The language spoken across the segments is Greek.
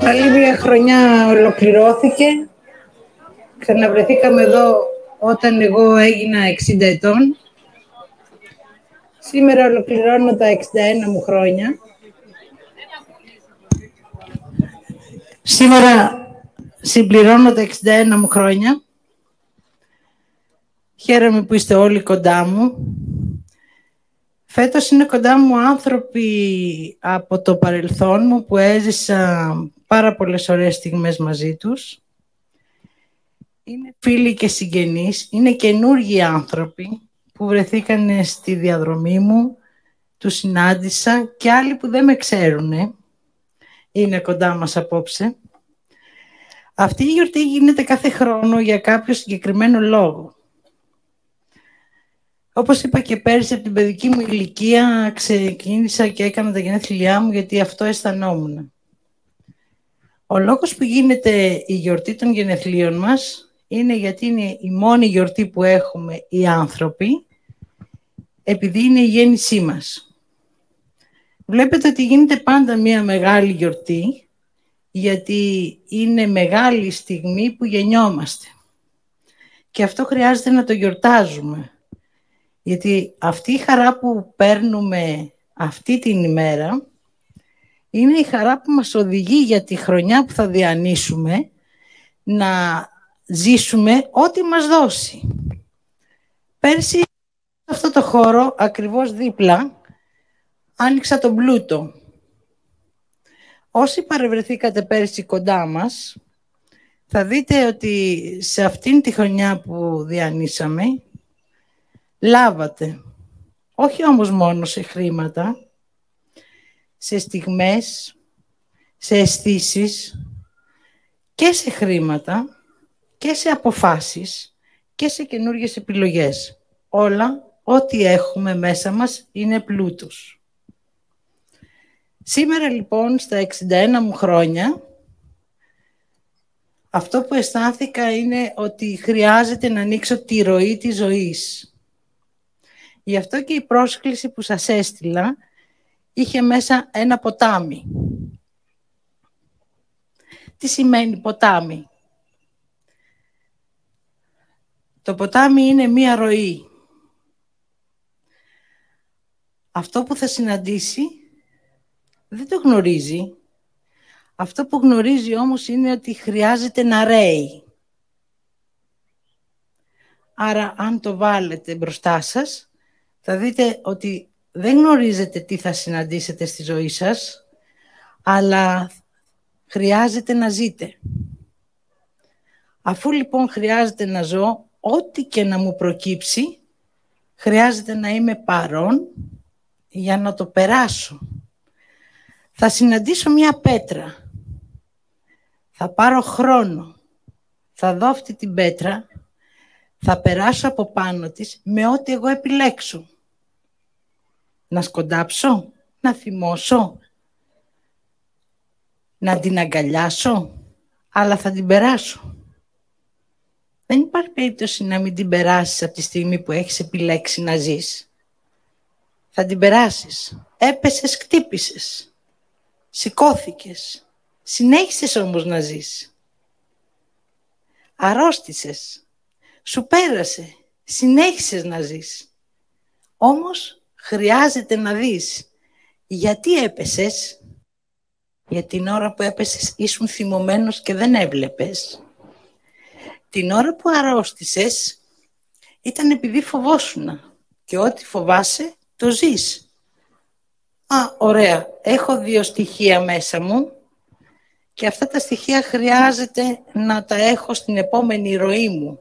Άλλη μια χρονιά ολοκληρώθηκε. Ξαναβρεθήκαμε εδώ όταν εγώ έγινα 60 ετών. Σήμερα ολοκληρώνω τα 61 μου χρόνια. Σήμερα συμπληρώνω τα 61 μου χρόνια. Χαίρομαι που είστε όλοι κοντά μου. Φέτος είναι κοντά μου άνθρωποι από το παρελθόν μου που έζησα πάρα πολλές ωραίες στιγμές μαζί τους. Είναι φίλοι και συγγενείς, είναι καινούργιοι άνθρωποι που βρεθήκαν στη διαδρομή μου, τους συνάντησα και άλλοι που δεν με ξέρουν είναι κοντά μας απόψε. Αυτή η γιορτή γίνεται κάθε χρόνο για κάποιο συγκεκριμένο λόγο. Όπως είπα και πέρυσι από την παιδική μου ηλικία ξεκίνησα και έκανα τα γενέθλιά μου γιατί αυτό αισθανόμουν. Ο λόγος που γίνεται η γιορτή των γενεθλίων μας είναι γιατί είναι η μόνη γιορτή που έχουμε οι άνθρωποι επειδή είναι η γέννησή μας. Βλέπετε ότι γίνεται πάντα μια μεγάλη γιορτή γιατί είναι μεγάλη στιγμή που γεννιόμαστε. Και αυτό χρειάζεται να το γιορτάζουμε. Γιατί αυτή η χαρά που παίρνουμε αυτή την ημέρα είναι η χαρά που μας οδηγεί για τη χρονιά που θα διανύσουμε να ζήσουμε ό,τι μας δώσει. Πέρσι, σε αυτό το χώρο, ακριβώς δίπλα, άνοιξα τον πλούτο. Όσοι παρευρεθήκατε πέρσι κοντά μας, θα δείτε ότι σε αυτήν τη χρονιά που διανύσαμε, λάβατε. Όχι όμως μόνο σε χρήματα, σε στιγμές, σε αισθήσεις και σε χρήματα και σε αποφάσεις και σε καινούργιες επιλογές. Όλα, ό,τι έχουμε μέσα μας είναι πλούτος. Σήμερα λοιπόν στα 61 μου χρόνια αυτό που αισθάνθηκα είναι ότι χρειάζεται να ανοίξω τη ροή της ζωής. Γι' αυτό και η πρόσκληση που σας έστειλα είχε μέσα ένα ποτάμι. Τι σημαίνει ποτάμι; Το ποτάμι είναι μία ροή. Αυτό που θα συναντήσει δεν το γνωρίζει. Αυτό που γνωρίζει όμως είναι ότι χρειάζεται να ρέει. Άρα αν το βάλετε μπροστά σας, θα δείτε ότι δεν γνωρίζετε τι θα συναντήσετε στη ζωή σας, αλλά χρειάζεται να ζείτε. Αφού λοιπόν χρειάζεται να ζω, ό,τι και να μου προκύψει, χρειάζεται να είμαι παρόν για να το περάσω. Θα συναντήσω μια πέτρα. Θα πάρω χρόνο. Θα δω αυτή την πέτρα. Θα περάσω από πάνω της με ό,τι εγώ επιλέξω. Να σκοντάψω, να θυμώσω, να την αγκαλιάσω, αλλά θα την περάσω. Δεν υπάρχει περίπτωση να μην την περάσεις από τη στιγμή που έχεις επιλέξει να ζεις. Θα την περάσεις. Έπεσες, χτύπησες. Σηκώθηκες. Συνέχισες όμως να ζεις. Αρρώστησες. Σου πέρασε. Συνέχισες να ζεις. Όμως χρειάζεται να δεις γιατί έπεσες. Για την ώρα που έπεσες ήσουν θυμωμένος και δεν έβλεπες. Την ώρα που αρρώστησες ήταν επειδή φοβόσουνα. Και ό,τι φοβάσαι το ζεις. Α, ωραία. Έχω δύο στοιχεία μέσα μου και αυτά τα στοιχεία χρειάζεται να τα έχω στην επόμενη ροή μου.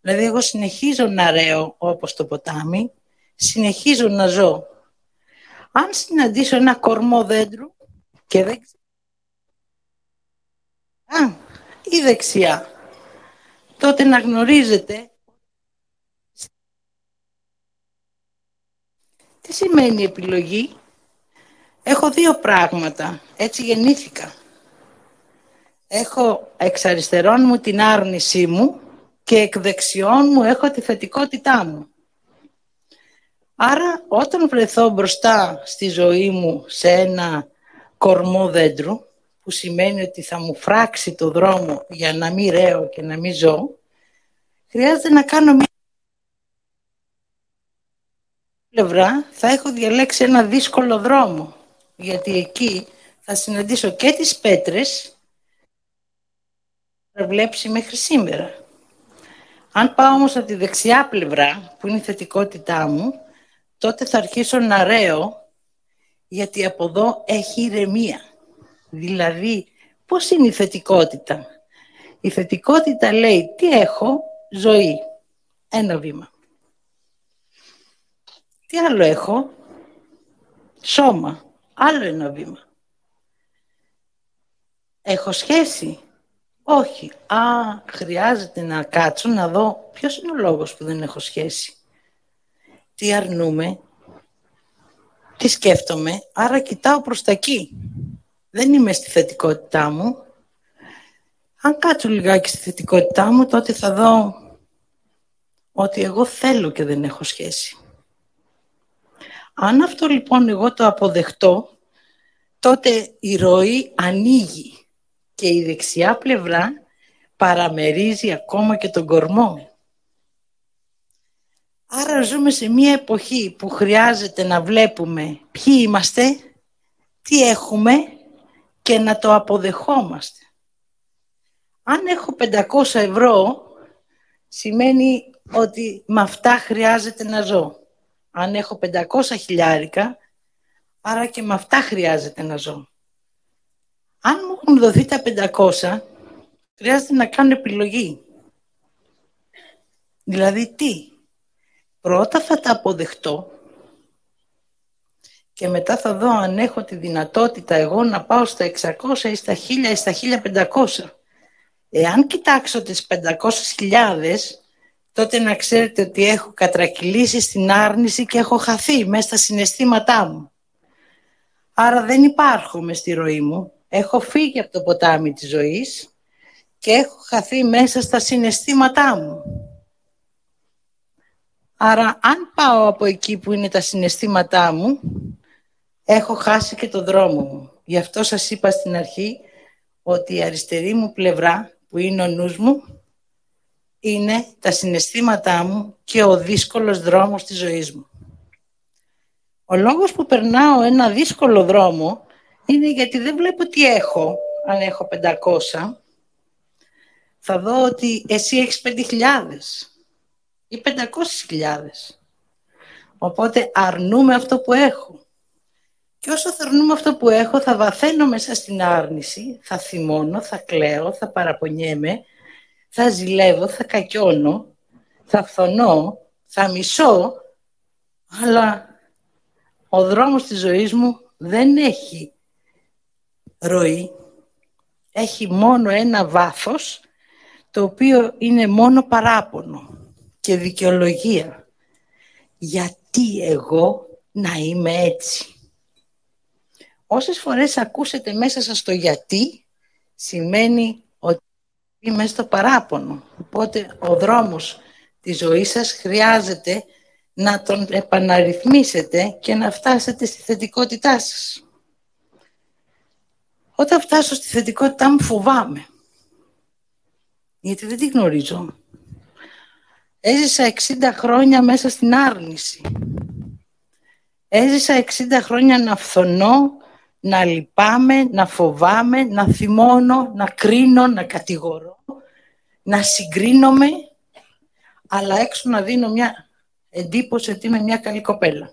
Δηλαδή εγώ συνεχίζω να ρέω όπως το ποτάμι συνεχίζω να ζω. Αν συναντήσω ένα κορμό δέντρου και δεν Α, ή δεξιά, τότε να γνωρίζετε τι σημαίνει επιλογή; Έχω δύο πράγματα, έτσι γεννήθηκα. Έχω εξ αριστερών μου την άρνησή μου και εκ δεξιών μου έχω τη θετικότητά μου. Άρα όταν βρεθώ μπροστά στη ζωή μου σε ένα κορμό δέντρου, που σημαίνει ότι θα μου φράξει το δρόμο για να μην ρέω και να μην ζω, χρειάζεται να κάνω μια πλευρά, θα έχω διαλέξει ένα δύσκολο δρόμο, γιατί εκεί θα συναντήσω και τις πέτρες, θα βλέψει μέχρι σήμερα. Αν πάω όμως από τη δεξιά πλευρά, που είναι η θετικότητά μου, τότε θα αρχίσω να ρέω, γιατί από εδώ έχει ηρεμία. Δηλαδή, πώς είναι η θετικότητα; Η θετικότητα λέει, τι έχω, ζωή. Ένα βήμα. Τι άλλο έχω, σώμα. Άλλο ένα βήμα. Έχω σχέση; Όχι. Α, χρειάζεται να κάτσω να δω ποιος είναι ο λόγος που δεν έχω σχέση. Τι αρνούμε, τι σκέφτομαι, άρα κοιτάω προς τα εκεί. Δεν είμαι στη θετικότητά μου. Αν κάτσω λιγάκι στη θετικότητά μου, τότε θα δω ότι εγώ θέλω και δεν έχω σχέση. Αν αυτό λοιπόν εγώ το αποδεχτώ, τότε η ροή ανοίγει και η δεξιά πλευρά παραμερίζει ακόμα και τον κορμό. Άρα ζούμε σε μια εποχή που χρειάζεται να βλέπουμε ποιοι είμαστε, τι έχουμε και να το αποδεχόμαστε. Αν έχω 500 ευρώ, σημαίνει ότι με αυτά χρειάζεται να ζω. Αν έχω 500 χιλιάρικα, άρα και με αυτά χρειάζεται να ζω. Αν μου έχουν δοθεί τα 500, χρειάζεται να κάνω επιλογή. Δηλαδή τι; Πρώτα θα τα αποδεχτώ και μετά θα δω αν έχω τη δυνατότητα εγώ να πάω στα 600 ή στα 1000 ή στα 1500. Εάν κοιτάξω τις 500.000, τότε να ξέρετε ότι έχω κατρακυλήσει στην άρνηση και έχω χαθεί μέσα στα συναισθήματά μου. Άρα δεν υπάρχω μες στη ροή μου. Έχω φύγει από το ποτάμι της ζωής και έχω χαθεί μέσα στα συναισθήματά μου. Άρα αν πάω από εκεί που είναι τα συναισθήματά μου, έχω χάσει και το δρόμο μου. Γι' αυτό σας είπα στην αρχή ότι η αριστερή μου πλευρά, που είναι ο νους μου, είναι τα συναισθήματά μου και ο δύσκολος δρόμος της ζωής μου. Ο λόγος που περνάω ένα δύσκολο δρόμο είναι γιατί δεν βλέπω τι έχω, αν έχω 500. Θα δω ότι εσύ έχεις 5.000 ή 500.000. Οπότε αρνούμε αυτό που έχω. Και όσο θα αρνούμε αυτό που έχω, θα βαθαίνω μέσα στην άρνηση, θα θυμώνω, θα κλαίω, θα παραπονιέμαι, θα ζηλεύω, θα κακιώνω, θα φθονώ, θα μισώ, αλλά ο δρόμος της ζωής μου δεν έχει ροή. Έχει μόνο ένα βάθος, το οποίο είναι μόνο παράπονο και δικαιολογία. Γιατί εγώ να είμαι έτσι. Όσες φορές ακούσετε μέσα σας το γιατί, σημαίνει ότι είμαι στο παράπονο. Οπότε ο δρόμος της ζωής σας χρειάζεται να τον επαναρρυθμίσετε και να φτάσετε στη θετικότητά σας. Όταν φτάσω στη θετικότητά μου φοβάμαι. Γιατί δεν τη γνωρίζω. Έζησα 60 χρόνια μέσα στην άρνηση. Έζησα 60 χρόνια να φθονώ, να λυπάμαι, να φοβάμαι, να θυμώνω, να κρίνω, να κατηγορώ, να συγκρίνομαι, αλλά έξω να δίνω μια εντύπωση ότι είμαι μια καλή κοπέλα.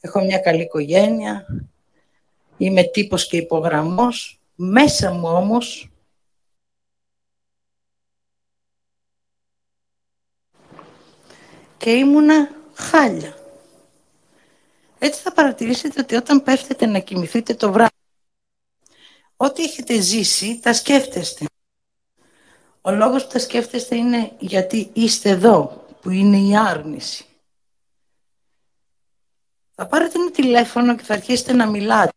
Έχω μια καλή οικογένεια, είμαι τύπος και υπογραμμός. Μέσα μου όμως και ήμουνα χάλια. Έτσι θα παρατηρήσετε ότι όταν πέφτετε να κοιμηθείτε το βράδυ, ό,τι έχετε ζήσει, τα σκέφτεστε. Ο λόγος που τα σκέφτεστε είναι γιατί είστε εδώ, που είναι η άρνηση. Θα πάρετε ένα τηλέφωνο και θα αρχίσετε να μιλάτε.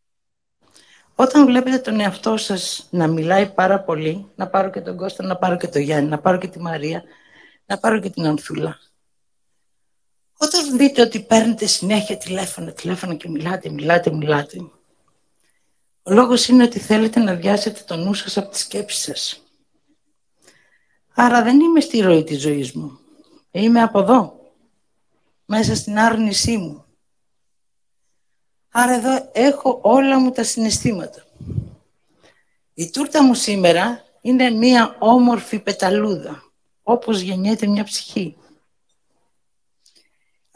Όταν βλέπετε τον εαυτό σας να μιλάει πάρα πολύ, να πάρω και τον Κώστα, να πάρω και τον Γιάννη, να πάρω και τη Μαρία, να πάρω και την Ανθούλα. Όταν δείτε ότι παίρνετε συνέχεια τηλέφωνο, τηλέφωνο και μιλάτε, μιλάτε, μιλάτε, Ο λόγος είναι ότι θέλετε να διάσετε τον νου σας από τις σκέψεις σας. Άρα δεν είμαι στη ροή της ζωής μου. Είμαι από εδώ, μέσα στην άρνησή μου. Άρα εδώ έχω όλα μου τα συναισθήματα. Η τούρτα μου σήμερα είναι μία όμορφη πεταλούδα, όπως γεννιέται μια ψυχή.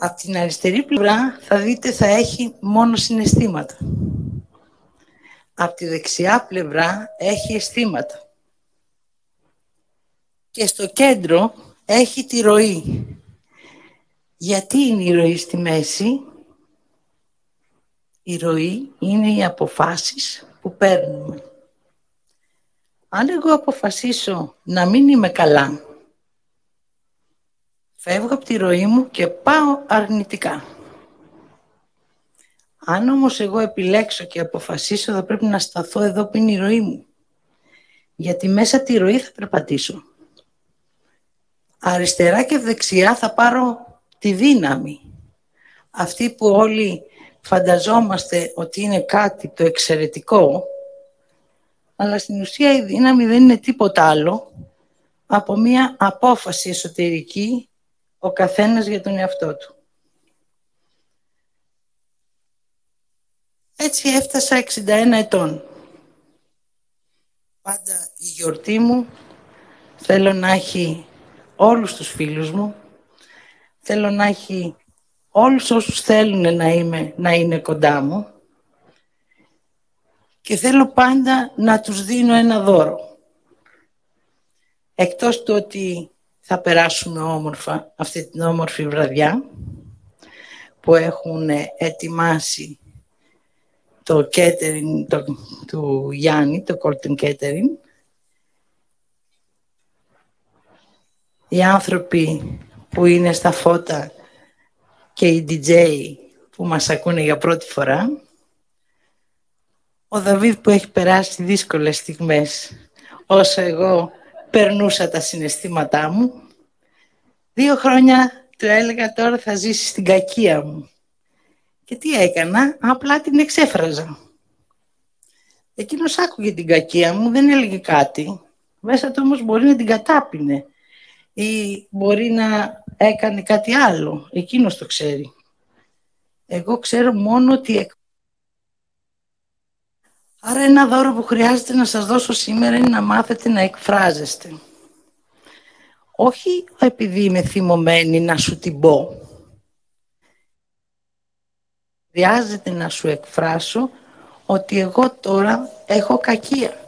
Από την αριστερή πλευρά θα δείτε θα έχει μόνο συναισθήματα. Από τη δεξιά πλευρά έχει αισθήματα. Και στο κέντρο έχει τη ροή. Γιατί είναι η ροή στη μέση; Η ροή είναι οι αποφάσεις που παίρνουμε. Αν εγώ αποφασίσω να μην είμαι καλά, φεύγω από τη ροή μου και πάω αρνητικά. Αν όμως εγώ επιλέξω και αποφασίσω, θα πρέπει να σταθώ εδώ που είναι η ροή μου. Γιατί μέσα τη ροή θα περπατήσω. Αριστερά και δεξιά θα πάρω τη δύναμη. Αυτή που όλοι φανταζόμαστε ότι είναι κάτι το εξαιρετικό, αλλά στην ουσία η δύναμη δεν είναι τίποτα άλλο από μία απόφαση εσωτερική ο καθένας για τον εαυτό του. Έτσι έφτασα 61 ετών. Πάντα η γιορτή μου θέλω να έχει όλους τους φίλους μου, θέλω να έχει όλους όσους θέλουν να, είμαι, να είναι κοντά μου και θέλω πάντα να τους δίνω ένα δώρο. Εκτός του ότι θα περάσουμε όμορφα αυτή την όμορφη βραδιά που έχουν ετοιμάσει το catering το, του Γιάννη, το Colton Catering. Οι άνθρωποι που είναι στα φώτα και οι DJ που μας ακούνε για πρώτη φορά. Ο Δαβίδ που έχει περάσει δύσκολες στιγμές όσο εγώ περνούσα τα συναισθήματά μου. Δύο χρόνια του έλεγα τώρα θα ζήσεις στην κακία μου. Και τι έκανα, απλά την εξέφραζα. Εκείνος άκουγε την κακία μου, δεν έλεγε κάτι. Μέσα του όμως μπορεί να την κατάπινε ή μπορεί να έκανε κάτι άλλο. Εκείνος το ξέρει. Εγώ ξέρω μόνο ότι... Άρα ένα δώρο που χρειάζεται να σας δώσω σήμερα είναι να μάθετε να εκφράζεστε. Όχι επειδή είμαι θυμωμένη να σου την πω. Χρειάζεται να σου εκφράσω ότι εγώ τώρα έχω κακία.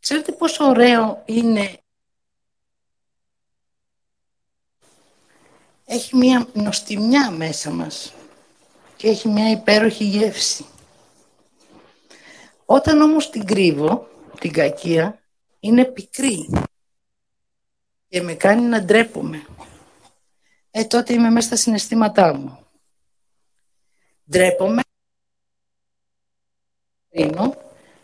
Ξέρετε πόσο ωραίο είναι έχει μία νοστιμιά μέσα μας και έχει μία υπέροχη γεύση. Όταν όμως την κρύβω, την κακία, είναι πικρή και με κάνει να ντρέπομαι. Ε, τότε είμαι μέσα στα συναισθήματά μου. Ντρέπομαι, κρίνω,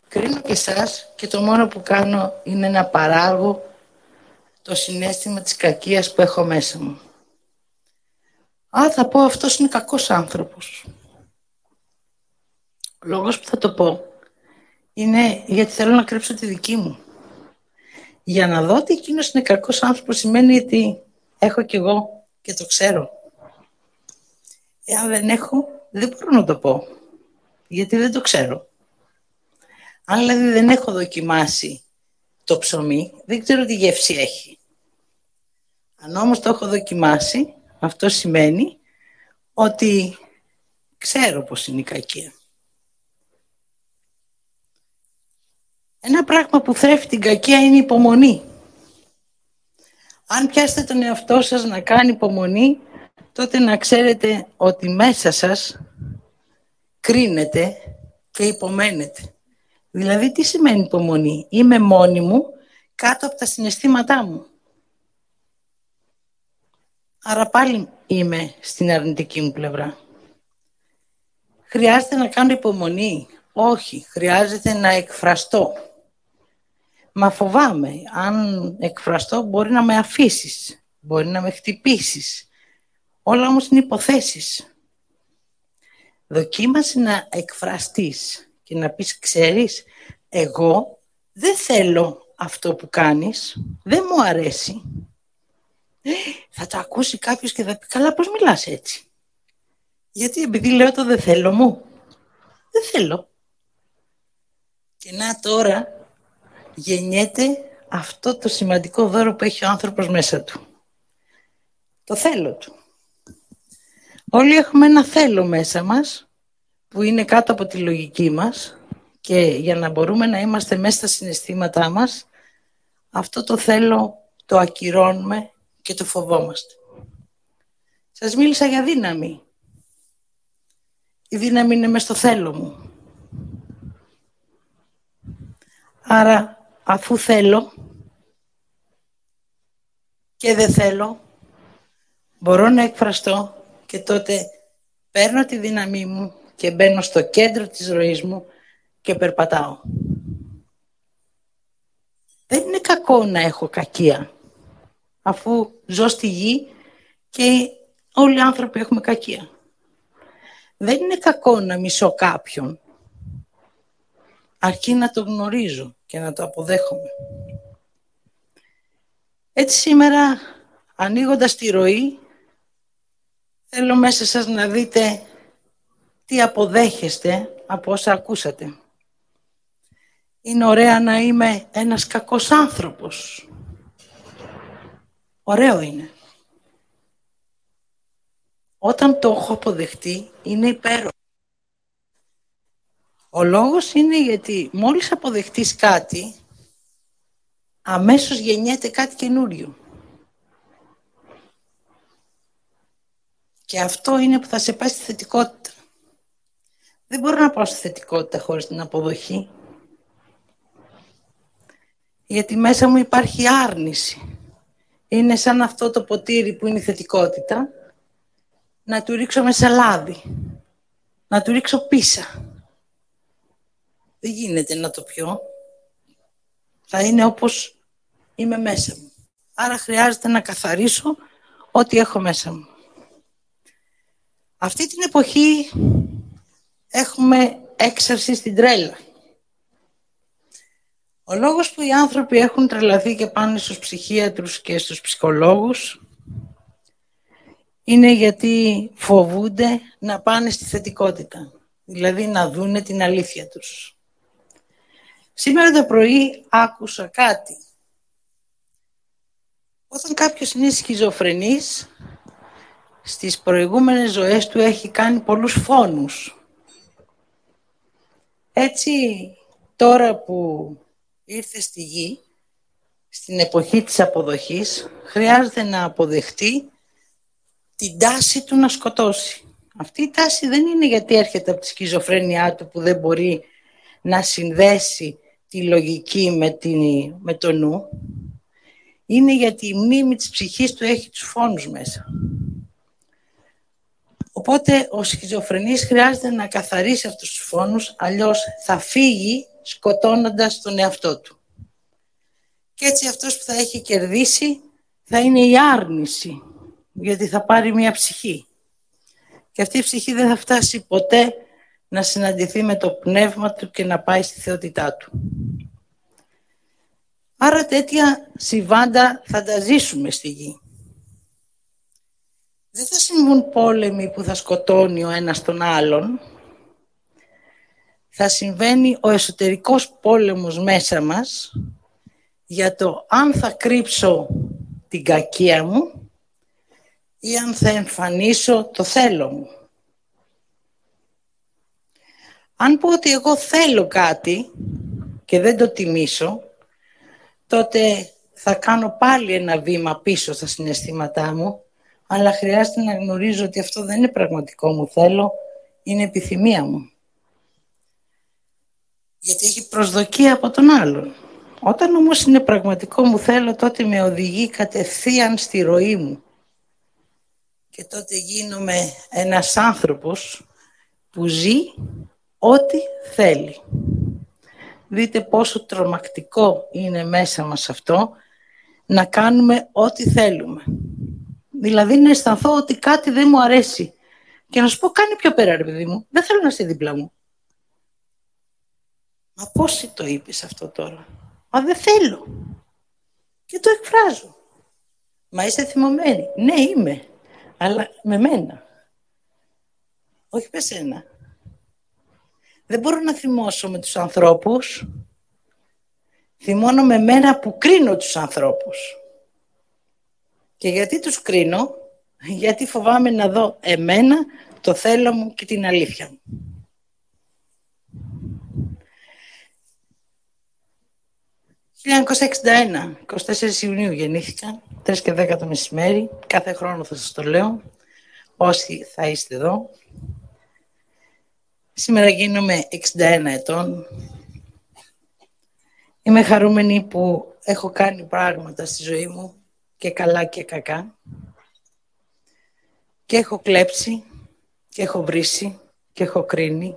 κρίνω και εσάς και το μόνο που κάνω είναι να παράγω το συνέστημα της κακίας που έχω μέσα μου. Α, θα πω αυτός είναι κακός άνθρωπος. Ο λόγος που θα το πω είναι γιατί θέλω να κρύψω τη δική μου. Για να δω ότι εκείνος είναι κακός άνθρωπος σημαίνει ότι έχω κι εγώ και το ξέρω. Εάν δεν έχω, δεν μπορώ να το πω. Γιατί δεν το ξέρω. Αν δηλαδή δεν έχω δοκιμάσει το ψωμί, δεν ξέρω τι γεύση έχει. Αν όμως το έχω δοκιμάσει, αυτό σημαίνει ότι ξέρω πώς είναι η κακία. Ένα πράγμα που θρέφει την κακία είναι η υπομονή. Αν πιάσετε τον εαυτό σας να κάνει υπομονή, τότε να ξέρετε ότι μέσα σας κρίνετε και υπομένετε. Δηλαδή, τι σημαίνει υπομονή; Είμαι μόνη μου κάτω από τα συναισθήματά μου. Άρα πάλι είμαι στην αρνητική μου πλευρά. Χρειάζεται να κάνω υπομονή; Όχι, χρειάζεται να εκφραστώ. Μα φοβάμαι, αν εκφραστώ μπορεί να με αφήσεις, μπορεί να με χτυπήσεις. Όλα όμως είναι υποθέσεις. Δοκίμασε να εκφραστείς και να πεις, ξέρεις, εγώ δεν θέλω αυτό που κάνεις, δεν μου αρέσει. Ε, θα το ακούσει κάποιος και θα πει, καλά πώς μιλάς έτσι; Γιατί επειδή λέω το δεν θέλω μου. Δεν θέλω. Και να τώρα γεννιέται αυτό το σημαντικό δώρο που έχει ο άνθρωπος μέσα του. Το θέλω του. Όλοι έχουμε ένα θέλω μέσα μας που είναι κάτω από τη λογική μας και για να μπορούμε να είμαστε μέσα στα συναισθήματά μας αυτό το θέλω το ακυρώνουμε και το φοβόμαστε. Σας μίλησα για δύναμη. Η δύναμη είναι μέσα στο θέλω μου. Άρα αφού θέλω και δεν θέλω, μπορώ να εκφραστώ και τότε παίρνω τη δύναμή μου και μπαίνω στο κέντρο της ροής μου και περπατάω. Δεν είναι κακό να έχω κακία, αφού ζω στη γη και όλοι οι άνθρωποι έχουμε κακία. Δεν είναι κακό να μισώ κάποιον, αρκεί να το γνωρίζω και να το αποδέχομαι. Έτσι σήμερα, ανοίγοντας τη ροή, θέλω μέσα σας να δείτε τι αποδέχεστε από όσα ακούσατε. Είναι ωραία να είμαι ένας κακός άνθρωπος. Ωραίο είναι. Όταν το έχω αποδεχτεί, είναι υπέροχο. Ο λόγος είναι γιατί μόλις αποδεχτείς κάτι, αμέσως γεννιέται κάτι καινούριο. Και αυτό είναι που θα σε πάει στη θετικότητα. Δεν μπορώ να πάω στη θετικότητα χωρίς την αποδοχή. Γιατί μέσα μου υπάρχει άρνηση. Είναι σαν αυτό το ποτήρι που είναι η θετικότητα, να του ρίξω μέσα λάδι, να του ρίξω πίσα. Δεν γίνεται να το πιω. Θα είναι όπως είμαι μέσα μου. Άρα χρειάζεται να καθαρίσω ό,τι έχω μέσα μου. Αυτή την εποχή έχουμε έξαρση στην τρέλα. Ο λόγος που οι άνθρωποι έχουν τρελαθεί και πάνε στους ψυχίατρους και στους ψυχολόγους είναι γιατί φοβούνται να πάνε στη θετικότητα, δηλαδή να δούνε την αλήθεια τους. Σήμερα το πρωί άκουσα κάτι. Όταν κάποιος είναι σχιζοφρενής, στις προηγούμενες ζωές του έχει κάνει πολλούς φόνους. Έτσι, τώρα που ήρθε στη γη, στην εποχή της αποδοχής, χρειάζεται να αποδεχτεί την τάση του να σκοτώσει. Αυτή η τάση δεν είναι γιατί έρχεται από τη σκιζοφρένειά του που δεν μπορεί να συνδέσει τη λογική με, την, με το νου. Είναι γιατί η μνήμη της ψυχής του έχει τους φόνους μέσα. Οπότε ο σχιζοφρενής χρειάζεται να καθαρίσει αυτούς τους φόνους, αλλιώς θα φύγει σκοτώνοντας τον εαυτό του. Και έτσι αυτός που θα έχει κερδίσει θα είναι η άρνηση, γιατί θα πάρει μια ψυχή. Και αυτή η ψυχή δεν θα φτάσει ποτέ να συναντηθεί με το πνεύμα του και να πάει στη θεότητά του. Άρα τέτοια συμβάντα θα τα ζήσουμε στη γη. Δεν θα συμβούν πόλεμοι που θα σκοτώνει ο ένας τον άλλον, θα συμβαίνει ο εσωτερικός πόλεμος μέσα μας για το αν θα κρύψω την κακία μου ή αν θα εμφανίσω το θέλω μου. Αν πω ότι εγώ θέλω κάτι και δεν το τιμήσω, τότε θα κάνω πάλι ένα βήμα πίσω στα συναισθήματά μου, αλλά χρειάζεται να γνωρίζω ότι αυτό δεν είναι πραγματικό μου θέλω, είναι επιθυμία μου γιατί έχει προσδοκία από τον άλλον. Όταν όμως είναι πραγματικό μου θέλω, τότε με οδηγεί κατευθείαν στη ροή μου. Και τότε γίνομαι ένας άνθρωπος που ζει ό,τι θέλει. Δείτε πόσο τρομακτικό είναι μέσα μας αυτό να κάνουμε ό,τι θέλουμε. Δηλαδή να αισθανθώ ότι κάτι δεν μου αρέσει. Και να σου πω κάνει πιο πέρα ρε παιδί μου. Δεν θέλω να είσαι δίπλα μου. Μα πώς το είπες αυτό τώρα; Μα δεν θέλω. Και το εκφράζω. Μα είσαι θυμωμένη. Ναι, είμαι. Αλλά με μένα. Όχι με σένα. Δεν μπορώ να θυμώσω με τους ανθρώπους. Θυμώνω με μένα που κρίνω τους ανθρώπους. Και γιατί τους κρίνω, γιατί φοβάμαι να δω εμένα, το θέλω μου και την αλήθεια μου. 1961, 24 Ιουνίου γεννήθηκα, 3 και 10 το μεσημέρι, κάθε χρόνο θα σας το λέω, όσοι θα είστε εδώ. Σήμερα γίνομαι 61 ετών. Είμαι χαρούμενη που έχω κάνει πράγματα στη ζωή μου και καλά και κακά. Και έχω κλέψει και έχω βρήσει και έχω κρίνει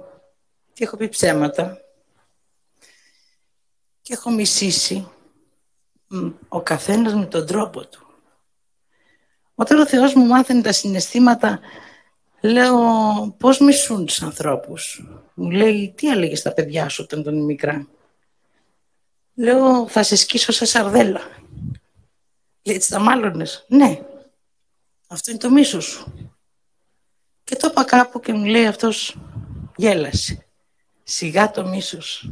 και έχω πει ψέματα και έχω μισήσει ο καθένας με τον τρόπο του. Όταν ο Θεός μου μάθαινε τα συναισθήματα, λέω πώς μισούν τους ανθρώπους; Μου λέει, τι έλεγες στα παιδιά σου όταν ήταν μικρά; Λέω, θα σε σκίσω σε σαρδέλα. Λέει, έτσι τα μάλλονες. Ναι, αυτό είναι το μίσος σου. Και το είπα κάπου και μου λέει αυτός, γέλασε. Σιγά το μίσος.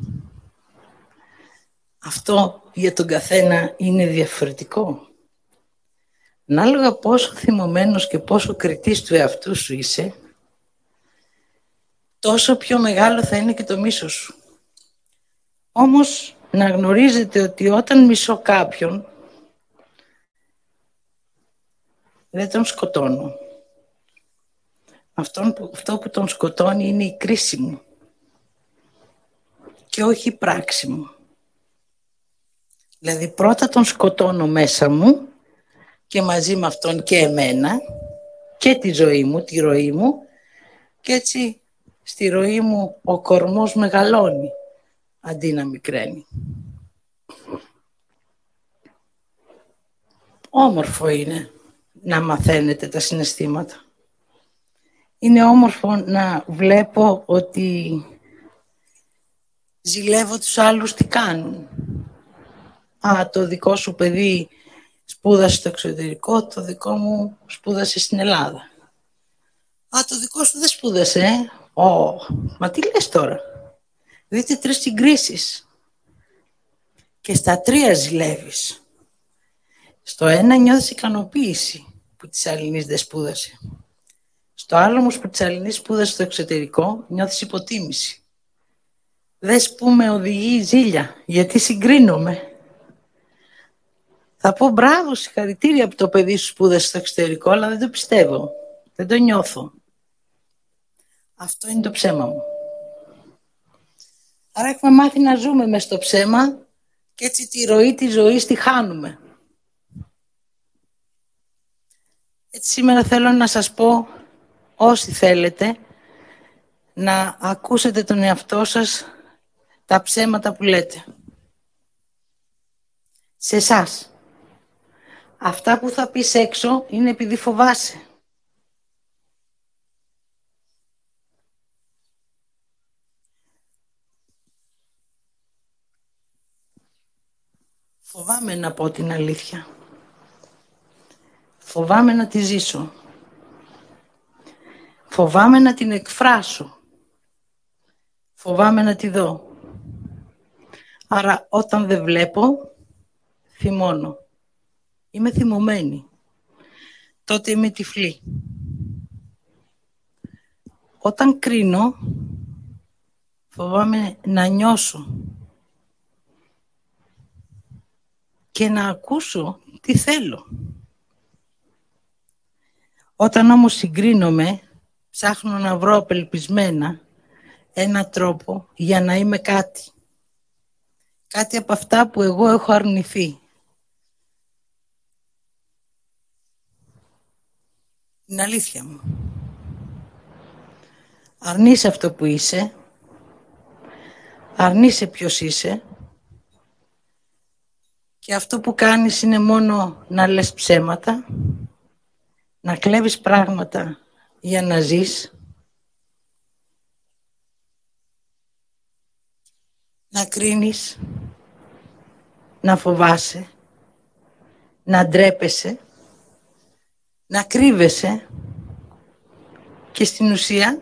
Αυτό για τον καθένα είναι διαφορετικό. Ανάλογα πόσο θυμωμένος και πόσο κριτής του εαυτού σου είσαι, τόσο πιο μεγάλο θα είναι και το μίσος σου. Όμως να γνωρίζετε ότι όταν μισώ κάποιον, δεν τον σκοτώνω. Αυτό που, αυτό που τον σκοτώνει είναι η κρίση μου και όχι η πράξη μου. Δηλαδή πρώτα τον σκοτώνω μέσα μου και μαζί με αυτόν και εμένα και τη ζωή μου, τη ροή μου και έτσι στη ροή μου ο κορμός μεγαλώνει αντί να μικραίνει. Όμορφο είναι να μαθαίνετε τα συναισθήματα. Είναι όμορφο να βλέπω ότι ζηλεύω τους άλλους τι κάνουν. Α, το δικό σου παιδί σπούδασε στο εξωτερικό, το δικό μου σπούδασε στην Ελλάδα. Α, το δικό σου δεν σπούδασε, ε; Ω, μα τι λες τώρα; Δείτε τρεις συγκρίσεις. Και στα τρία ζηλεύεις. Στο ένα νιώθεις ικανοποίηση που της Αλληνής δεν σπούδασε. Στο άλλο όμως που της Αλληνής σπούδασε στο εξωτερικό, νιώθεις υποτίμηση. Δες που με οδηγεί η ζήλια, γιατί συγκρίνομαι. Θα πω μπράβο, συγχαρητήρια από το παιδί σου σπούδασε στο εξωτερικό, αλλά δεν το πιστεύω. Δεν το νιώθω. Αυτό είναι το ψέμα μου. Άρα έχουμε μάθει να ζούμε μες στο ψέμα και έτσι τη ροή της ζωής τη χάνουμε. Έτσι σήμερα θέλω να σας πω όσοι θέλετε να ακούσετε τον εαυτό σας τα ψέματα που λέτε. Σε εσάς. Αυτά που θα πεις έξω είναι επειδή φοβάσαι. Φοβάμαι να πω την αλήθεια. Φοβάμαι να τη ζήσω. Φοβάμαι να την εκφράσω. Φοβάμαι να τη δω. Άρα όταν δεν βλέπω, θυμώνω. Είμαι θυμωμένη. Τότε είμαι τυφλή. Όταν κρίνω, φοβάμαι να νιώσω και να ακούσω τι θέλω. Όταν όμως συγκρίνομαι, ψάχνω να βρω απελπισμένα ένα τρόπο για να είμαι κάτι. Κάτι από αυτά που εγώ έχω αρνηθεί. Είναι αλήθεια μου. Αρνείσαι αυτό που είσαι, αρνείσαι ποιος είσαι. Και αυτό που κάνεις είναι μόνο να λες ψέματα, να κλέβεις πράγματα για να ζεις, να να κρίνεις, να φοβάσαι, να ντρέπεσαι, να κρύβεσαι και στην ουσία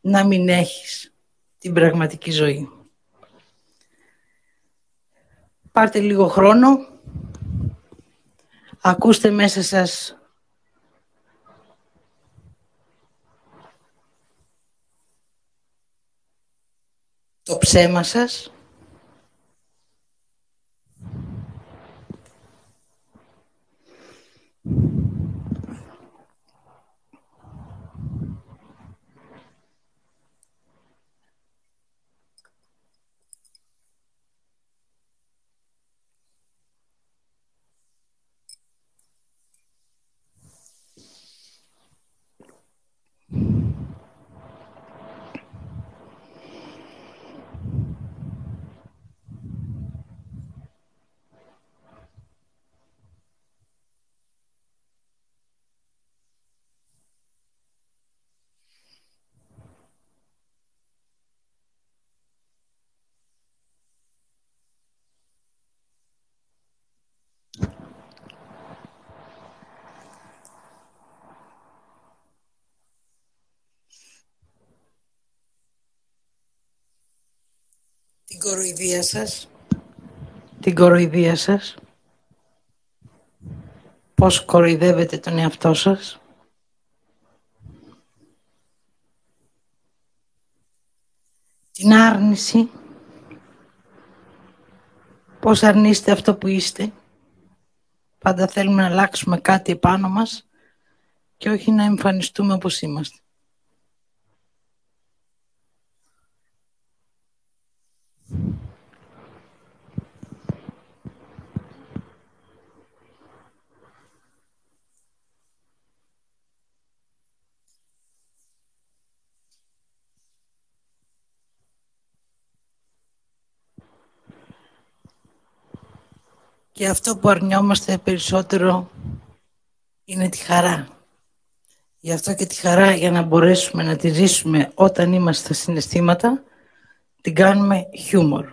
να μην έχεις την πραγματική ζωή. Πάρτε λίγο χρόνο, ακούστε μέσα σας το ψέμα σας την κοροϊδία σας, την κοροϊδία σας, πώς κοροϊδεύετε τον εαυτό σας, την άρνηση, πώς αρνείστε αυτό που είστε. Πάντα θέλουμε να αλλάξουμε κάτι επάνω μας και όχι να εμφανιστούμε όπως είμαστε. Και αυτό που αρνιόμαστε περισσότερο είναι τη χαρά. Γι' αυτό και τη χαρά για να μπορέσουμε να τη ζήσουμε όταν είμαστε στα συναισθήματα, την κάνουμε χιούμορ.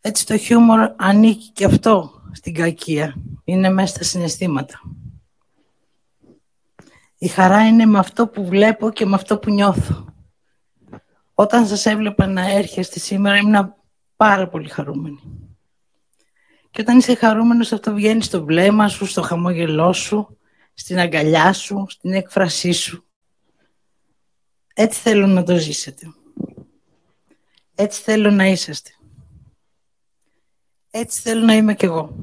Έτσι το χιούμορ ανήκει και αυτό στην κακία. Είναι μέσα στα συναισθήματα. Η χαρά είναι με αυτό που βλέπω και με αυτό που νιώθω. Όταν σας έβλεπα να έρχεστε σήμερα ήμουν πάρα πολύ χαρούμενη. Και όταν είσαι χαρούμενος αυτό βγαίνει στο βλέμμα σου, στο χαμόγελό σου, στην αγκαλιά σου, στην έκφρασή σου. Έτσι θέλω να το ζήσετε. Έτσι θέλω να είσαστε. Έτσι θέλω να είμαι κι εγώ.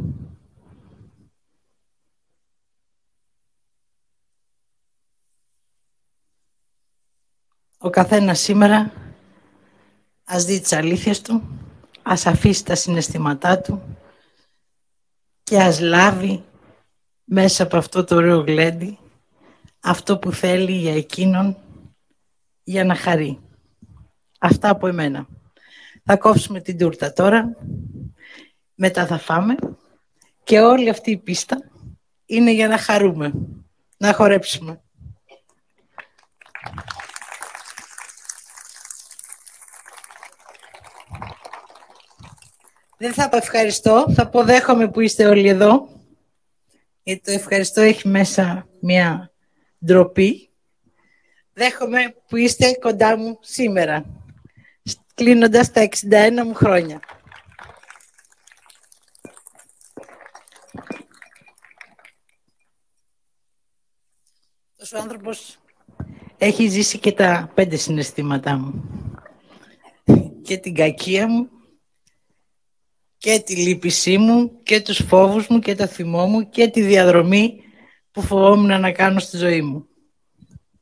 Ο καθένας σήμερα ας δει τις αλήθειες του, ας αφήσει τα συναισθήματά του και ας λάβει μέσα από αυτό το ωραίο γλέντι αυτό που θέλει για εκείνον για να χαρεί. Αυτά από εμένα. Θα κόψουμε την τούρτα τώρα, μετά θα φάμε και όλη αυτή η πίστα είναι για να χαρούμε, να χορέψουμε. Δεν θα πω ευχαριστώ, θα πω δέχομαι που είστε όλοι εδώ. Γιατί το ευχαριστώ έχει μέσα μια ντροπή. Δέχομαι που είστε κοντά μου σήμερα, κλείνοντας τα 61 μου χρόνια. Ο άνθρωπος έχει ζήσει και τα πέντε συναισθήματά μου. Και την κακία μου, και τη λύπησή μου και τους φόβους μου και το θυμό μου και τη διαδρομή που φοβόμουν να κάνω στη ζωή μου.